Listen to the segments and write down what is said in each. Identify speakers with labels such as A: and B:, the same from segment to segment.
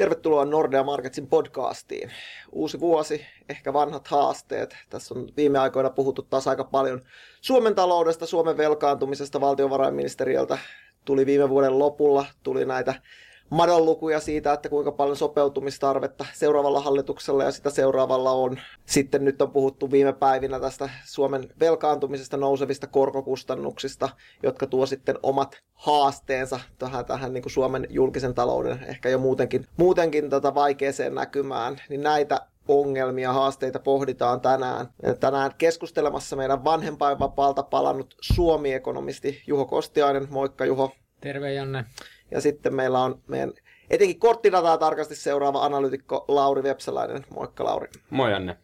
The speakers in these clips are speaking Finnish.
A: Tervetuloa Nordea Marketsin podcastiin. Uusi vuosi, ehkä vanhat haasteet. Tässä on viime aikoina puhuttu taas aika paljon Suomen taloudesta, Suomen velkaantumisesta valtiovarainministeriöltä. Tuli viime vuoden lopulla, tuli näitä madonlukuja siitä, että kuinka paljon sopeutumistarvetta seuraavalla hallituksella ja sitä seuraavalla on. Sitten nyt on puhuttu viime päivinä tästä Suomen velkaantumisesta nousevista korkokustannuksista, jotka tuo sitten omat haasteensa tähän, tähän niin kuin Suomen julkisen talouden ehkä jo muutenkin, muutenkin tätä vaikeeseen näkymään. Niin näitä ongelmia, haasteita pohditaan tänään. Tänään keskustelemassa meidän vanhempainvapaalta palannut Suomi-ekonomisti Juho Kostiainen. Moikka Juho.
B: Terve Janne.
A: Ja sitten meillä on meidän etenkin korttidataa tarkasti seuraava analytikko Lauri Vepsäläinen. Moikka Lauri.
C: Moi Janne.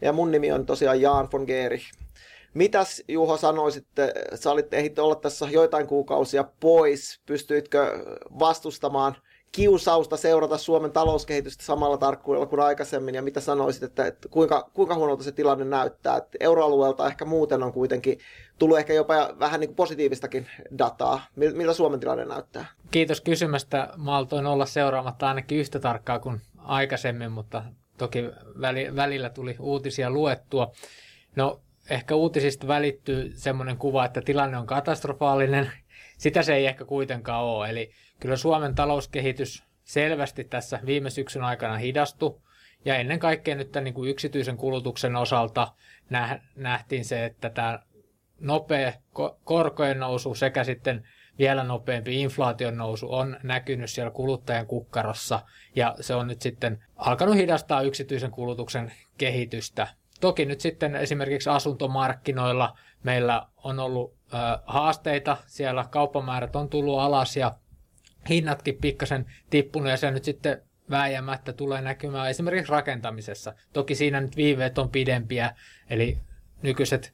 A: Ja mun nimi on tosiaan Jaan von Geerich. Mitäs Juho sanoisit, sä olit olla tässä joitain kuukausia pois, pystyitkö vastustamaan kiusausta seurata Suomen talouskehitystä samalla tarkkuudella kuin aikaisemmin, ja mitä sanoisit, että, että kuinka, kuinka huonolta se tilanne näyttää? Että euroalueelta ehkä muuten on kuitenkin tullut ehkä jopa vähän niin kuin positiivistakin dataa. Miltä Suomen tilanne näyttää?
B: Kiitos kysymästä. Maltoin olla seuraamatta ainakin yhtä tarkkaa kuin aikaisemmin, mutta toki välillä tuli uutisia luettua. No, ehkä uutisista välittyy semmoinen kuva, että tilanne on katastrofaalinen. Sitä se ei ehkä kuitenkaan ole. Eli kyllä Suomen talouskehitys selvästi tässä viime syksyn aikana hidastui. Ja ennen kaikkea nyt tämän niin kuin yksityisen kulutuksen osalta nähtiin se, että tämä nopea korkojen nousu sekä sitten vielä nopeampi inflaation nousu on näkynyt siellä kuluttajan kukkarossa ja se on nyt sitten alkanut hidastaa yksityisen kulutuksen kehitystä. Toki nyt sitten esimerkiksi asuntomarkkinoilla meillä on ollut haasteita, siellä kauppamäärät on tullut alas ja hinnatkin pikkasen tippunut ja se nyt sitten vääjäämättä tulee näkymään esimerkiksi rakentamisessa. Toki siinä nyt viiveet on pidempiä, eli nykyiset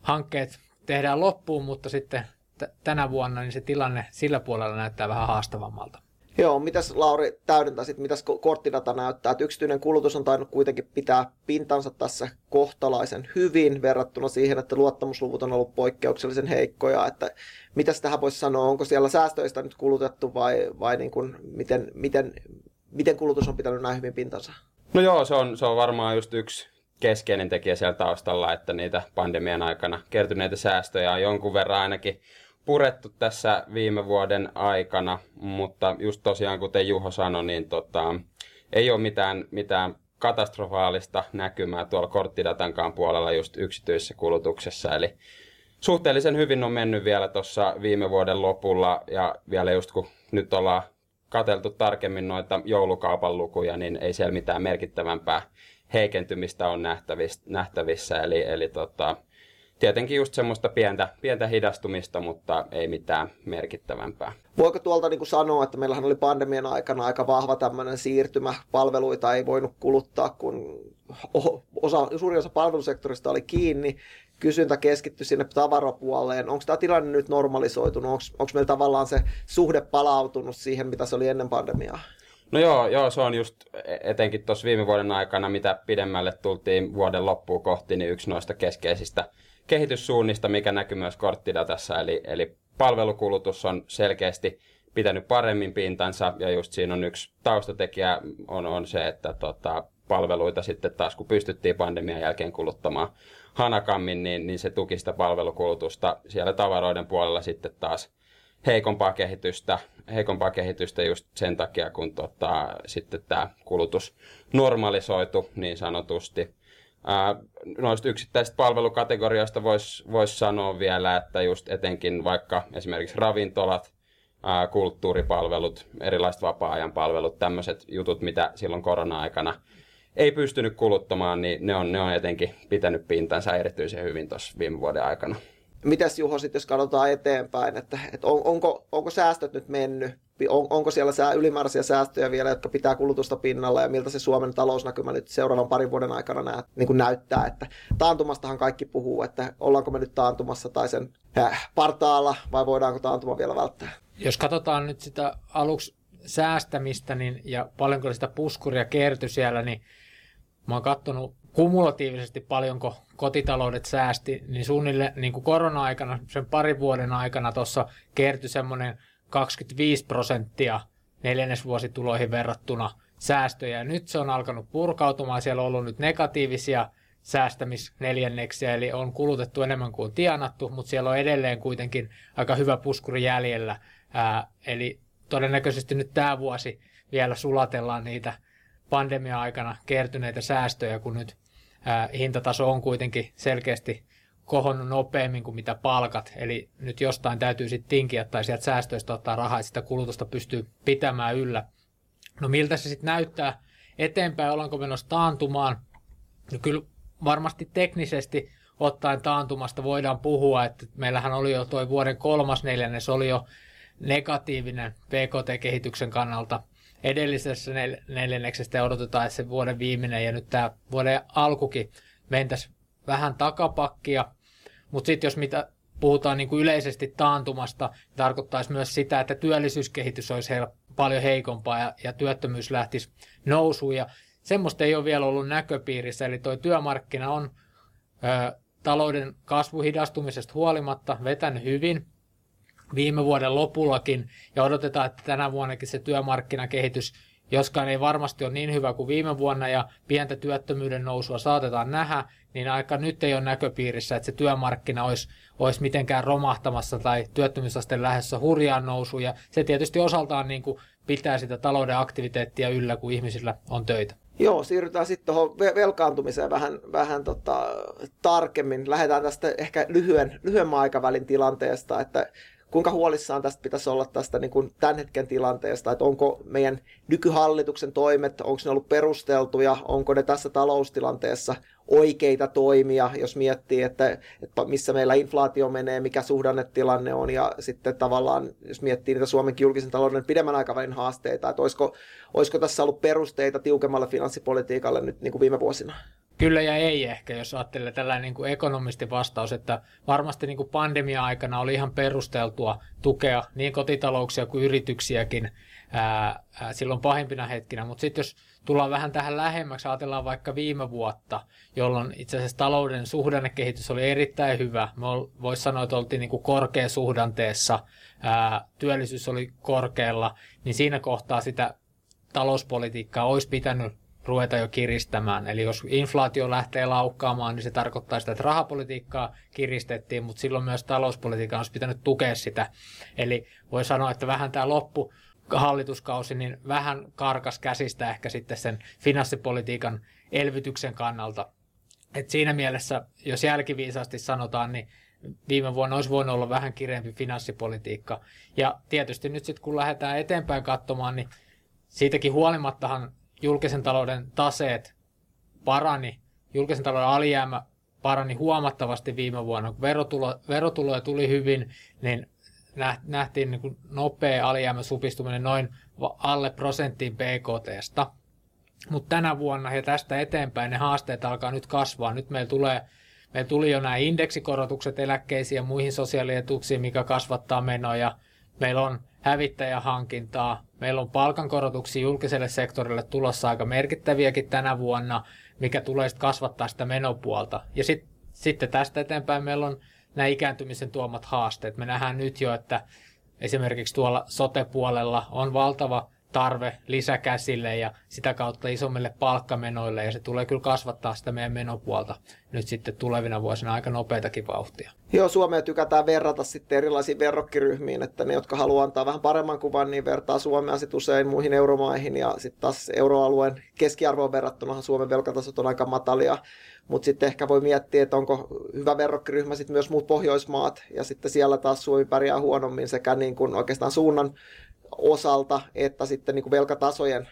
B: hankkeet tehdään loppuun, mutta sitten t- tänä vuonna niin se tilanne sillä puolella näyttää vähän haastavammalta.
A: Joo, mitäs Lauri täydentäisit, mitäs korttidata näyttää, että yksityinen kulutus on tainnut kuitenkin pitää pintansa tässä kohtalaisen hyvin verrattuna siihen, että luottamusluvut on ollut poikkeuksellisen heikkoja, että mitäs tähän voisi sanoa, onko siellä säästöistä nyt kulutettu vai, vai niin kuin, miten, miten, miten kulutus on pitänyt näin hyvin pintansa?
C: No joo, se on, se on varmaan just yksi keskeinen tekijä siellä taustalla, että niitä pandemian aikana kertyneitä säästöjä on jonkun verran ainakin purettu tässä viime vuoden aikana, mutta just tosiaan kuten Juho sanoi, niin tota, ei ole mitään, mitään katastrofaalista näkymää tuolla korttidatankaan puolella just yksityisessä kulutuksessa, eli suhteellisen hyvin on mennyt vielä tuossa viime vuoden lopulla ja vielä just kun nyt ollaan kateltu tarkemmin noita joulukaupan lukuja, niin ei siellä mitään merkittävämpää heikentymistä on nähtävissä, nähtävissä. Eli, eli tota, tietenkin just semmoista pientä, pientä hidastumista, mutta ei mitään merkittävämpää.
A: Voiko tuolta niin kuin sanoa, että meillähän oli pandemian aikana aika vahva tämmöinen siirtymä, palveluita ei voinut kuluttaa, kun osa, suurin osa palvelusektorista oli kiinni, kysyntä keskittyi sinne tavarapuoleen. Onko tämä tilanne nyt normalisoitunut? Onko meillä tavallaan se suhde palautunut siihen, mitä se oli ennen pandemiaa?
C: No joo, joo, se on just etenkin tuossa viime vuoden aikana, mitä pidemmälle tultiin vuoden loppuun kohti, niin yksi noista keskeisistä kehityssuunnista, mikä näkyy myös korttidatassa, eli, eli palvelukulutus on selkeästi pitänyt paremmin pintansa, ja just siinä on yksi taustatekijä on, on se, että tota, palveluita sitten taas, kun pystyttiin pandemian jälkeen kuluttamaan hanakammin, niin, niin se tuki sitä palvelukulutusta siellä tavaroiden puolella sitten taas heikompaa kehitystä, heikompaa kehitystä just sen takia, kun tota, sitten tämä kulutus normalisoitu niin sanotusti. Noista yksittäisistä palvelukategorioista voisi vois sanoa vielä, että just etenkin vaikka esimerkiksi ravintolat, ää, kulttuuripalvelut, erilaiset vapaa-ajan palvelut, tämmöiset jutut, mitä silloin korona-aikana ei pystynyt kuluttamaan, niin ne on, ne on etenkin pitänyt pintansa erityisen hyvin tuossa viime vuoden aikana.
A: Mitäs Juho sitten, jos katsotaan eteenpäin, että, että on, onko, onko säästöt nyt mennyt, on, onko siellä sää, ylimääräisiä säästöjä vielä, jotka pitää kulutusta pinnalla ja miltä se Suomen talousnäkymä nyt seuraavan parin vuoden aikana nää, niin kuin näyttää, että taantumastahan kaikki puhuu, että ollaanko me nyt taantumassa tai sen äh, partaalla vai voidaanko taantuma vielä välttää?
B: Jos katsotaan nyt sitä aluksi säästämistä niin, ja paljonko sitä puskuria kertyi siellä, niin mä oon katsonut kumulatiivisesti paljonko kotitaloudet säästi, niin suunnilleen niin kuin korona-aikana, sen parin vuoden aikana tuossa kertyi semmoinen 25 prosenttia neljännesvuosituloihin verrattuna säästöjä. Nyt se on alkanut purkautumaan, siellä on ollut nyt negatiivisia säästämisneljänneksiä, eli on kulutettu enemmän kuin tienattu, mutta siellä on edelleen kuitenkin aika hyvä puskuri jäljellä. Ää, eli todennäköisesti nyt tämä vuosi vielä sulatellaan niitä pandemia-aikana kertyneitä säästöjä, kun nyt ää, hintataso on kuitenkin selkeästi kohonnut nopeammin kuin mitä palkat, eli nyt jostain täytyy sitten tinkiä tai sieltä säästöistä ottaa rahaa, että sitä kulutusta pystyy pitämään yllä. No miltä se sitten näyttää eteenpäin, ollaanko menossa taantumaan? No kyllä varmasti teknisesti ottaen taantumasta voidaan puhua, että meillähän oli jo tuo vuoden kolmas neljännes oli jo negatiivinen PKT-kehityksen kannalta edellisessä neljänneksestä odotetaan, että se vuoden viimeinen ja nyt tämä vuoden alkukin mentäisi vähän takapakkia. Mutta sitten jos mitä puhutaan niin kuin yleisesti taantumasta, niin tarkoittaisi myös sitä, että työllisyyskehitys olisi heillä paljon heikompaa ja, ja työttömyys lähtisi nousuun. Ja semmoista ei ole vielä ollut näköpiirissä, eli tuo työmarkkina on ö, talouden kasvuhidastumisesta huolimatta vetänyt hyvin viime vuoden lopullakin, ja odotetaan, että tänä vuonnakin se työmarkkinakehitys joskaan ei varmasti ole niin hyvä kuin viime vuonna ja pientä työttömyyden nousua saatetaan nähdä, niin aika nyt ei ole näköpiirissä, että se työmarkkina olisi, olisi mitenkään romahtamassa tai työttömyysaste lähdössä hurjaan nousuun. Ja se tietysti osaltaan niin kuin pitää sitä talouden aktiviteettia yllä, kun ihmisillä on töitä.
A: Joo, siirrytään sitten tuohon velkaantumiseen vähän, vähän tota, tarkemmin. Lähdetään tästä ehkä lyhyen, lyhyemmän aikavälin tilanteesta, että kuinka huolissaan tästä pitäisi olla tästä niin kuin tämän hetken tilanteesta, että onko meidän nykyhallituksen toimet, onko ne ollut perusteltuja, onko ne tässä taloustilanteessa oikeita toimia, jos miettii, että, että missä meillä inflaatio menee, mikä suhdannetilanne on? Ja sitten tavallaan, jos miettii niitä Suomen julkisen talouden pidemmän aikavälin haasteita, että olisiko, olisiko tässä ollut perusteita tiukemmalle finanssipolitiikalle nyt niin kuin viime vuosina?
B: Kyllä ja ei ehkä, jos ajattelee tällainen niin kuin ekonomistin vastaus, että varmasti niin kuin pandemia-aikana oli ihan perusteltua tukea niin kotitalouksia kuin yrityksiäkin ää, ää, silloin pahimpina hetkinä, mutta sitten jos tullaan vähän tähän lähemmäksi, ajatellaan vaikka viime vuotta, jolloin itse asiassa talouden suhdannekehitys oli erittäin hyvä. Me voisi sanoa, että oltiin niin kuin korkeasuhdanteessa, ää, työllisyys oli korkealla, niin siinä kohtaa sitä talouspolitiikkaa olisi pitänyt ruveta jo kiristämään. Eli jos inflaatio lähtee laukkaamaan, niin se tarkoittaa sitä, että rahapolitiikkaa kiristettiin, mutta silloin myös talouspolitiikkaa olisi pitänyt tukea sitä. Eli voi sanoa, että vähän tämä loppu hallituskausi, niin vähän karkas käsistä ehkä sitten sen finanssipolitiikan elvytyksen kannalta. Et siinä mielessä, jos jälkiviisaasti sanotaan, niin viime vuonna olisi voinut olla vähän kireempi finanssipolitiikka. Ja tietysti nyt sitten kun lähdetään eteenpäin katsomaan, niin siitäkin huolimattahan julkisen talouden taseet parani, julkisen talouden alijäämä parani huomattavasti viime vuonna. Kun verotulo, verotuloja tuli hyvin, niin nähtiin niin kuin nopea alijäämä supistuminen noin alle prosenttiin BKTstä. Mutta tänä vuonna ja tästä eteenpäin ne haasteet alkaa nyt kasvaa. Nyt meillä tulee Meillä tuli jo nämä indeksikorotukset eläkkeisiin ja muihin sosiaalietuuksiin, mikä kasvattaa menoja. Meillä on hävittäjähankintaa. Meillä on palkankorotuksia julkiselle sektorille tulossa aika merkittäviäkin tänä vuonna, mikä tulee sitten kasvattaa sitä menopuolta. Ja sit, sitten tästä eteenpäin meillä on nämä ikääntymisen tuomat haasteet. Me nähdään nyt jo, että esimerkiksi tuolla sote-puolella on valtava tarve lisäkäsille ja sitä kautta isommille palkkamenoille ja se tulee kyllä kasvattaa sitä meidän menopuolta nyt sitten tulevina vuosina aika nopeitakin vauhtia.
A: Joo, Suomea tykätään verrata sitten erilaisiin verrokkiryhmiin, että ne, jotka haluaa antaa vähän paremman kuvan, niin vertaa Suomea sitten usein muihin euromaihin ja sitten taas euroalueen keskiarvoon verrattuna Suomen velkatasot on aika matalia, mutta sitten ehkä voi miettiä, että onko hyvä verrokkiryhmä sitten myös muut Pohjoismaat ja sitten siellä taas Suomi pärjää huonommin sekä niin kuin oikeastaan suunnan osalta että sitten niin kuin velkatasojen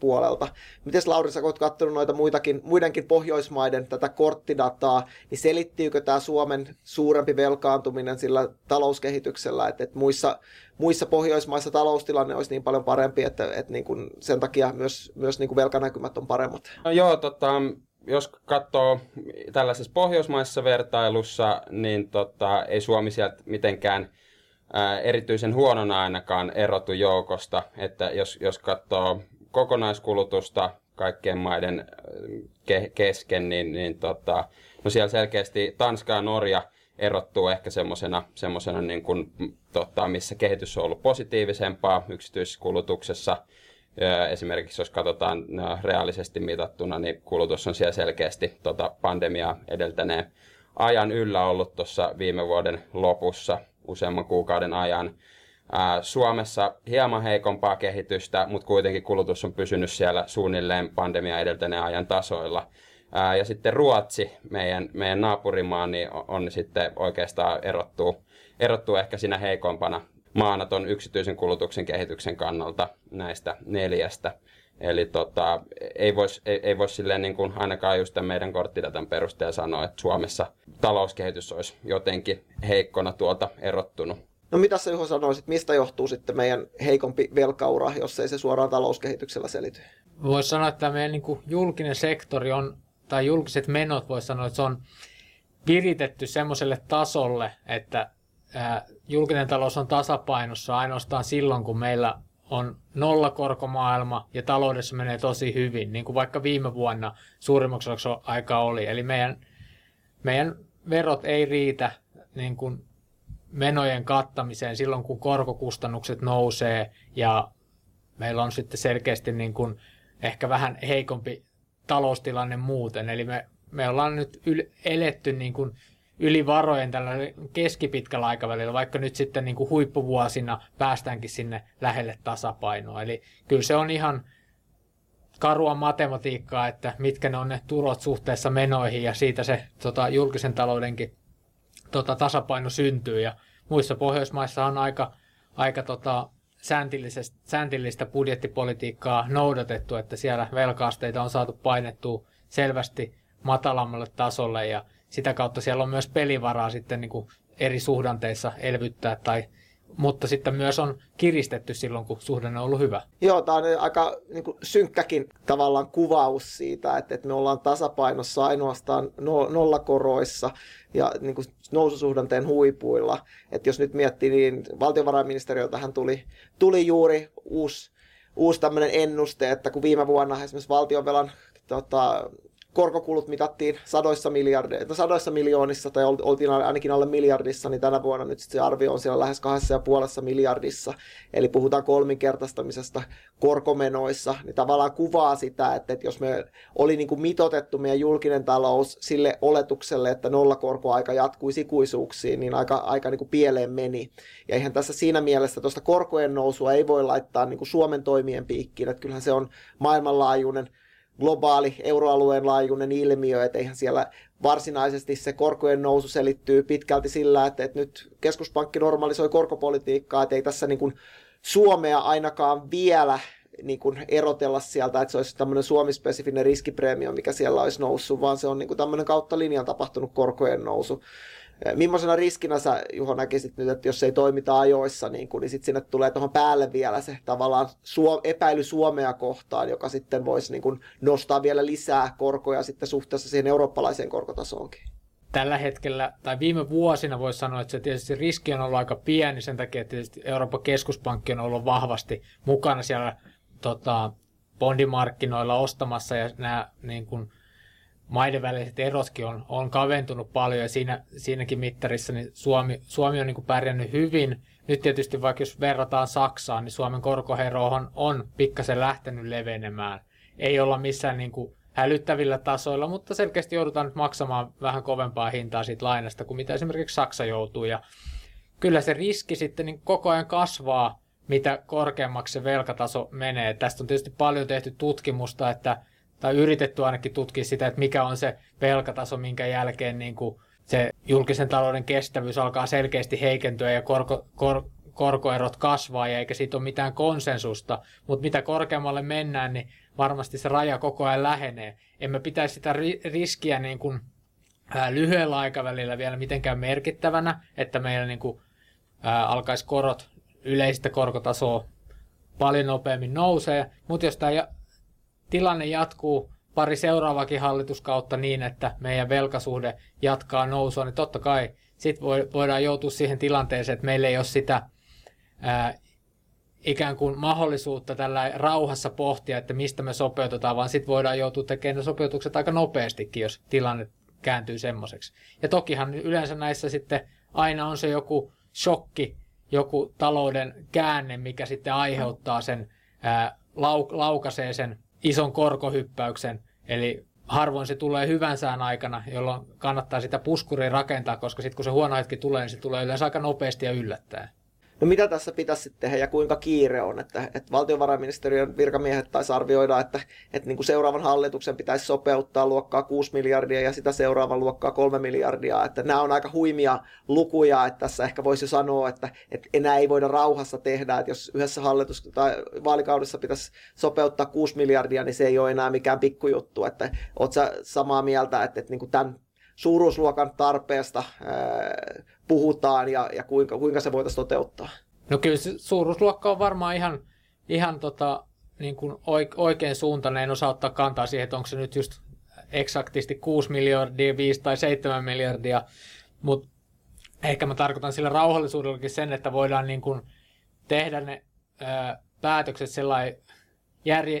A: puolelta. Miten Lauri, sä olet katsonut noita muitakin, muidenkin Pohjoismaiden tätä korttidataa, niin selittyykö tämä Suomen suurempi velkaantuminen sillä talouskehityksellä, että, että muissa, muissa Pohjoismaissa taloustilanne olisi niin paljon parempi, että, että niin kuin sen takia myös, myös niin kuin velkanäkymät on paremmat?
C: No joo, tota, jos katsoo tällaisessa pohjoismaisessa vertailussa, niin tota, ei Suomi sieltä mitenkään – erityisen huonona ainakaan erotu joukosta, että jos, jos katsoo kokonaiskulutusta kaikkien maiden ke- kesken, niin, niin tota, no siellä selkeästi Tanska ja Norja erottuu ehkä semmoisena, semmosena niin kuin, tota, missä kehitys on ollut positiivisempaa yksityiskulutuksessa. Esimerkiksi jos katsotaan reaalisesti mitattuna, niin kulutus on siellä selkeästi tota pandemiaa edeltäneen ajan yllä ollut tuossa viime vuoden lopussa useamman kuukauden ajan. Suomessa hieman heikompaa kehitystä, mutta kuitenkin kulutus on pysynyt siellä suunnilleen pandemia edeltäneen ajan tasoilla. Ja sitten Ruotsi, meidän, meidän naapurimaa, niin on sitten oikeastaan erottuu, erottuu ehkä siinä heikompana maana tuon yksityisen kulutuksen kehityksen kannalta näistä neljästä. Eli tota, ei voisi ei, ei vois silleen niin kuin ainakaan just tämän meidän korttidatan perusteella sanoa, että Suomessa talouskehitys olisi jotenkin heikkona tuolta erottunut.
A: No mitä sä Juho sanoisit, mistä johtuu sitten meidän heikompi velkaura, jos ei se suoraan talouskehityksellä selity?
B: Voisi sanoa, että meidän niin kuin julkinen sektori on, tai julkiset menot voisi sanoa, että se on viritetty semmoiselle tasolle, että julkinen talous on tasapainossa ainoastaan silloin, kun meillä on nollakorkomaailma ja taloudessa menee tosi hyvin, niin kuin vaikka viime vuonna suurimmaksi aikaa oli. Eli meidän, meidän verot ei riitä niin kuin menojen kattamiseen silloin, kun korkokustannukset nousee ja meillä on sitten selkeästi niin kuin ehkä vähän heikompi taloustilanne muuten. Eli me, me ollaan nyt yl, eletty niin kuin yli varojen tällä keskipitkällä aikavälillä, vaikka nyt sitten niin kuin huippuvuosina päästäänkin sinne lähelle tasapainoa. Eli kyllä se on ihan karua matematiikkaa, että mitkä ne on ne tulot suhteessa menoihin ja siitä se tota, julkisen taloudenkin tota, tasapaino syntyy. Ja muissa Pohjoismaissa on aika, aika tota, sääntillistä budjettipolitiikkaa noudatettu, että siellä velkaasteita on saatu painettua selvästi matalammalle tasolle ja sitä kautta siellä on myös pelivaraa sitten niin kuin eri suhdanteissa elvyttää tai mutta sitten myös on kiristetty silloin, kun suhdanne on ollut hyvä.
A: Joo, tämä on aika niin kuin, synkkäkin tavallaan kuvaus siitä, että, että me ollaan tasapainossa ainoastaan no, nollakoroissa ja niin kuin, noususuhdanteen huipuilla. Että jos nyt miettii, niin valtiovarainministeriöltähän tuli, tuli juuri uusi, uusi tämmöinen ennuste, että kun viime vuonna esimerkiksi valtionvelan tota, korkokulut mitattiin sadoissa, miljardeissa, sadoissa miljoonissa tai oltiin ainakin alle miljardissa, niin tänä vuonna nyt se arvio on siellä lähes kahdessa ja puolessa miljardissa. Eli puhutaan kolminkertaistamisesta korkomenoissa, niin tavallaan kuvaa sitä, että, että jos me oli niin kuin mitotettu meidän julkinen talous sille oletukselle, että nollakorkoaika jatkuisi ikuisuuksiin, niin aika, aika niin kuin pieleen meni. Ja ihan tässä siinä mielessä tuosta korkojen nousua ei voi laittaa niin kuin Suomen toimien piikkiin, että kyllähän se on maailmanlaajuinen globaali euroalueen laajuinen ilmiö, että eihän siellä varsinaisesti se korkojen nousu selittyy pitkälti sillä, että, että nyt keskuspankki normalisoi korkopolitiikkaa, että ei tässä niin kuin Suomea ainakaan vielä niin kuin erotella sieltä, että se olisi tämmöinen Suomi-spesifinen riskipreemio, mikä siellä olisi noussut, vaan se on niin kuin tämmöinen kautta linjan tapahtunut korkojen nousu. Millaisena riskinä sä, Juho, näkisit nyt, että jos ei toimita ajoissa, niin, kun, niin sitten sinne tulee tuohon päälle vielä se tavallaan suo, epäily Suomea kohtaan, joka sitten voisi niin kun, nostaa vielä lisää korkoja sitten suhteessa siihen eurooppalaiseen korkotasoonkin?
B: Tällä hetkellä, tai viime vuosina voisi sanoa, että se tietysti riski on ollut aika pieni sen takia, että Euroopan keskuspankki on ollut vahvasti mukana siellä tota, bondimarkkinoilla ostamassa ja nämä niin kuin, maiden väliset erotkin on, on kaventunut paljon ja siinä, siinäkin mittarissa niin Suomi, Suomi on niin kuin pärjännyt hyvin. Nyt tietysti vaikka jos verrataan Saksaan, niin Suomen korkohero on, on pikkasen lähtenyt levenemään. Ei olla missään niin kuin hälyttävillä tasoilla, mutta selkeästi joudutaan nyt maksamaan vähän kovempaa hintaa siitä lainasta kuin mitä esimerkiksi Saksa joutuu. Ja kyllä se riski sitten niin koko ajan kasvaa, mitä korkeammaksi se velkataso menee. Tästä on tietysti paljon tehty tutkimusta, että tai yritetty ainakin tutkia sitä, että mikä on se velkataso, minkä jälkeen niin kuin se julkisen talouden kestävyys alkaa selkeästi heikentyä ja korko, kor, korkoerot kasvaa ja eikä siitä ole mitään konsensusta, mutta mitä korkeammalle mennään, niin varmasti se raja koko ajan lähenee. Emme pitäisi sitä riskiä niin kuin, lyhyellä aikavälillä vielä mitenkään merkittävänä, että meillä niin kuin, ää, alkaisi korot yleistä korkotasoa paljon nopeammin nousee, mutta jos tämä tilanne jatkuu pari seuraavakin hallituskautta niin, että meidän velkasuhde jatkaa nousua, niin totta kai sitten voidaan joutua siihen tilanteeseen, että meillä ei ole sitä ää, ikään kuin mahdollisuutta tällä rauhassa pohtia, että mistä me sopeutetaan, vaan sitten voidaan joutua tekemään ne sopeutukset aika nopeastikin, jos tilanne kääntyy semmoiseksi. Ja tokihan yleensä näissä sitten aina on se joku shokki, joku talouden käänne, mikä sitten aiheuttaa sen ää, lau, laukaisee sen ison korkohyppäyksen, eli harvoin se tulee hyvän sään aikana, jolloin kannattaa sitä puskuria rakentaa, koska sitten kun se huono hetki tulee, niin se tulee yleensä aika nopeasti ja yllättäen.
A: No mitä tässä pitäisi tehdä ja kuinka kiire on? Että, että valtiovarainministeriön virkamiehet taisi arvioida, että, että niin kuin seuraavan hallituksen pitäisi sopeuttaa luokkaa 6 miljardia ja sitä seuraavan luokkaa 3 miljardia. Että nämä on aika huimia lukuja, että tässä ehkä voisi sanoa, että, että enää ei voida rauhassa tehdä, että jos yhdessä hallitus- tai vaalikaudessa pitäisi sopeuttaa 6 miljardia, niin se ei ole enää mikään pikkujuttu. Että oletko samaa mieltä, että, että niin kuin tämän suuruusluokan tarpeesta puhutaan ja, ja kuinka, kuinka se voitaisiin toteuttaa?
B: No kyllä se suuruusluokka on varmaan ihan, ihan tota, niin kuin oikein suuntainen. En osaa ottaa kantaa siihen, että onko se nyt just eksaktisti 6 miljardia, 5 tai 7 miljardia, mutta ehkä mä tarkoitan sillä rauhallisuudellakin sen, että voidaan niin kuin tehdä ne ää, päätökset sellainen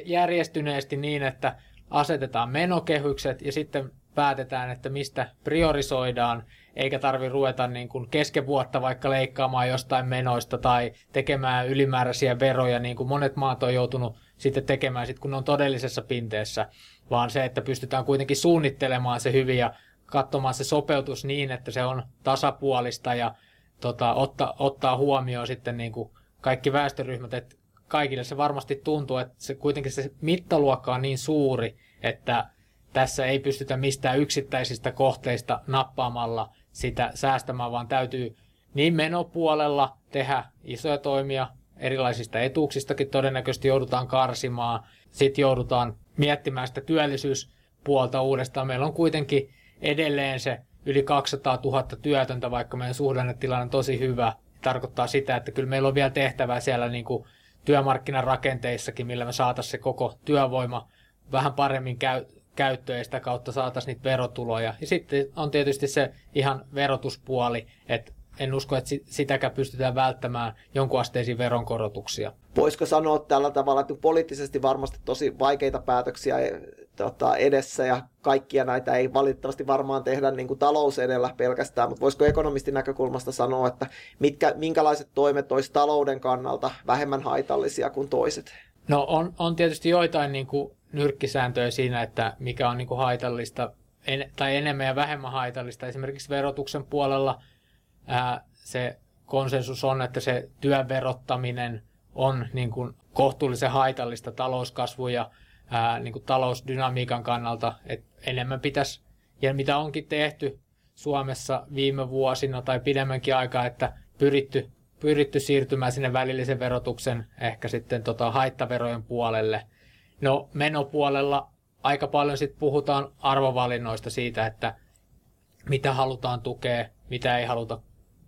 B: järjestyneesti niin, että asetetaan menokehykset ja sitten päätetään, että mistä priorisoidaan, eikä tarvi ruveta niin kuin kesken vuotta vaikka leikkaamaan jostain menoista tai tekemään ylimääräisiä veroja, niin kuin monet maat on joutunut sitten tekemään, sit kun on todellisessa pinteessä, vaan se, että pystytään kuitenkin suunnittelemaan se hyvin ja katsomaan se sopeutus niin, että se on tasapuolista ja tota, ottaa, ottaa huomioon sitten niin kuin kaikki väestöryhmät, että kaikille se varmasti tuntuu, että se kuitenkin se mittaluokka on niin suuri, että tässä ei pystytä mistään yksittäisistä kohteista nappaamalla sitä säästämään, vaan täytyy niin menopuolella tehdä isoja toimia, erilaisista etuuksistakin todennäköisesti joudutaan karsimaan, sitten joudutaan miettimään sitä työllisyyspuolta uudestaan. Meillä on kuitenkin edelleen se yli 200 000 työtöntä, vaikka meidän suhdannetilanne on tosi hyvä. Tarkoittaa sitä, että kyllä meillä on vielä tehtävää siellä niin kuin työmarkkinarakenteissakin, millä me saataisiin se koko työvoima vähän paremmin käy, käyttöön ja sitä kautta saataisiin niitä verotuloja. Ja sitten on tietysti se ihan verotuspuoli, että en usko, että sitäkään pystytään välttämään jonkun asteisiin veronkorotuksia.
A: Voisiko sanoa tällä tavalla, että poliittisesti varmasti tosi vaikeita päätöksiä e, tota, edessä ja kaikkia näitä ei valitettavasti varmaan tehdä niin kuin talous edellä pelkästään, mutta voisiko ekonomistin näkökulmasta sanoa, että mitkä, minkälaiset toimet olisi talouden kannalta vähemmän haitallisia kuin toiset?
B: No on, on tietysti joitain niin kuin nyrkkisääntöjä siinä, että mikä on niin kuin haitallista en, tai enemmän ja vähemmän haitallista. Esimerkiksi verotuksen puolella ää, se konsensus on, että se työn verottaminen on niin kuin kohtuullisen haitallista talouskasvun ja ää, niin kuin talousdynamiikan kannalta. Et enemmän pitäisi, ja mitä onkin tehty Suomessa viime vuosina tai pidemmänkin aikaa, että pyritty, pyritty siirtymään sinne välillisen verotuksen ehkä sitten tota haittaverojen puolelle – No menopuolella aika paljon sitten puhutaan arvovalinnoista siitä, että mitä halutaan tukea, mitä ei haluta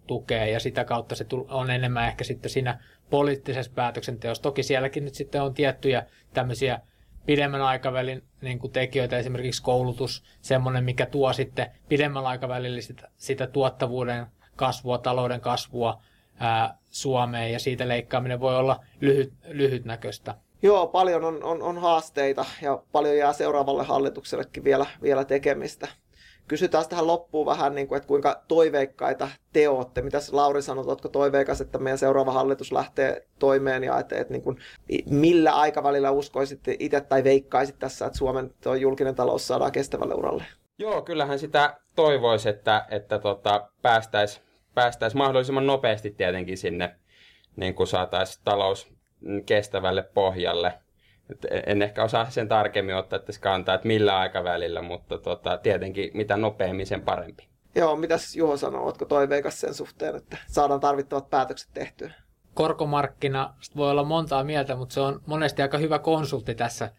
B: tukea ja sitä kautta se on enemmän ehkä sitten siinä poliittisessa päätöksenteossa. Toki sielläkin nyt sitten on tiettyjä tämmöisiä pidemmän aikavälin niin kuin tekijöitä, esimerkiksi koulutus, semmoinen, mikä tuo sitten pidemmällä aikavälillä sitä, sitä tuottavuuden kasvua, talouden kasvua ää, Suomeen ja siitä leikkaaminen voi olla lyhyt, lyhytnäköistä.
A: Joo, paljon on, on, on haasteita ja paljon jää seuraavalle hallituksellekin vielä, vielä tekemistä. Kysytään tähän loppuun vähän, niin kuin, että kuinka toiveikkaita te olette. Mitäs Lauri sanot, oletko toiveikas, että meidän seuraava hallitus lähtee toimeen ja että, että niin kuin, millä aikavälillä uskoisitte itse tai veikkaisit tässä, että Suomen julkinen talous saadaan kestävälle uralle?
C: Joo, kyllähän sitä toivoisi, että, että tota, päästäisiin päästäis mahdollisimman nopeasti tietenkin sinne, niin kuin saataisiin talous kestävälle pohjalle. Et en ehkä osaa sen tarkemmin ottaa tässä kantaa, että millä aikavälillä, mutta tota, tietenkin mitä nopeammin sen parempi.
A: Joo, mitäs Juho sanoo? Oletko toiveikas sen suhteen, että saadaan tarvittavat päätökset tehtyä?
B: Korkomarkkina voi olla montaa mieltä, mutta se on monesti aika hyvä konsultti tässä,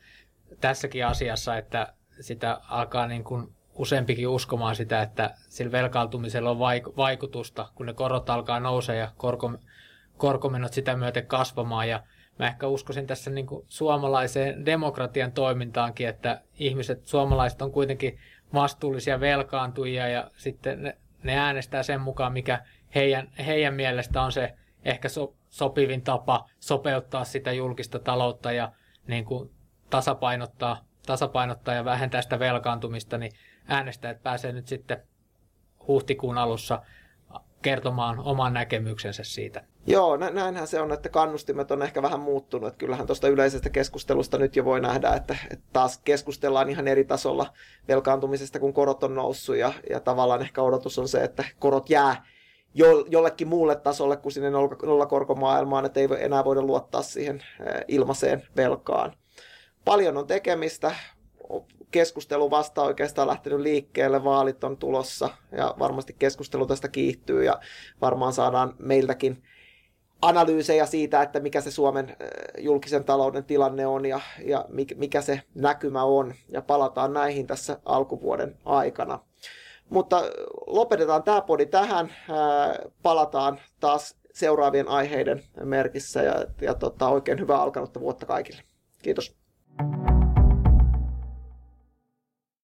B: tässäkin asiassa, että sitä alkaa niin kuin useampikin uskomaan sitä, että sillä velkaantumisella on vaikutusta, kun ne korot alkaa nousea ja korko, korkomenot sitä myöten kasvamaan. Ja mä ehkä uskoisin tässä niin kuin suomalaiseen demokratian toimintaankin, että ihmiset, suomalaiset on kuitenkin vastuullisia velkaantujia ja sitten ne, ne äänestää sen mukaan, mikä heidän, heidän mielestä on se ehkä so, sopivin tapa sopeuttaa sitä julkista taloutta ja niin kuin tasapainottaa, tasapainottaa ja vähentää sitä velkaantumista, niin äänestäjät pääsee nyt sitten huhtikuun alussa kertomaan oman näkemyksensä siitä.
A: Joo, näinhän se on, että kannustimet on ehkä vähän muuttunut. Että kyllähän tuosta yleisestä keskustelusta nyt jo voi nähdä, että, että taas keskustellaan ihan eri tasolla velkaantumisesta, kun korot on noussut. Ja, ja tavallaan ehkä odotus on se, että korot jää jo, jollekin muulle tasolle kuin sinne nollakorkomaailmaan, että ei enää voida luottaa siihen ilmaiseen velkaan. Paljon on tekemistä, keskustelu vasta oikeastaan lähtenyt liikkeelle, vaalit on tulossa ja varmasti keskustelu tästä kiihtyy ja varmaan saadaan meiltäkin analyysejä siitä, että mikä se Suomen julkisen talouden tilanne on ja, ja mikä se näkymä on ja palataan näihin tässä alkuvuoden aikana. Mutta lopetetaan tämä podi tähän, palataan taas seuraavien aiheiden merkissä ja, ja tota, oikein hyvää alkanutta vuotta kaikille. Kiitos. thank you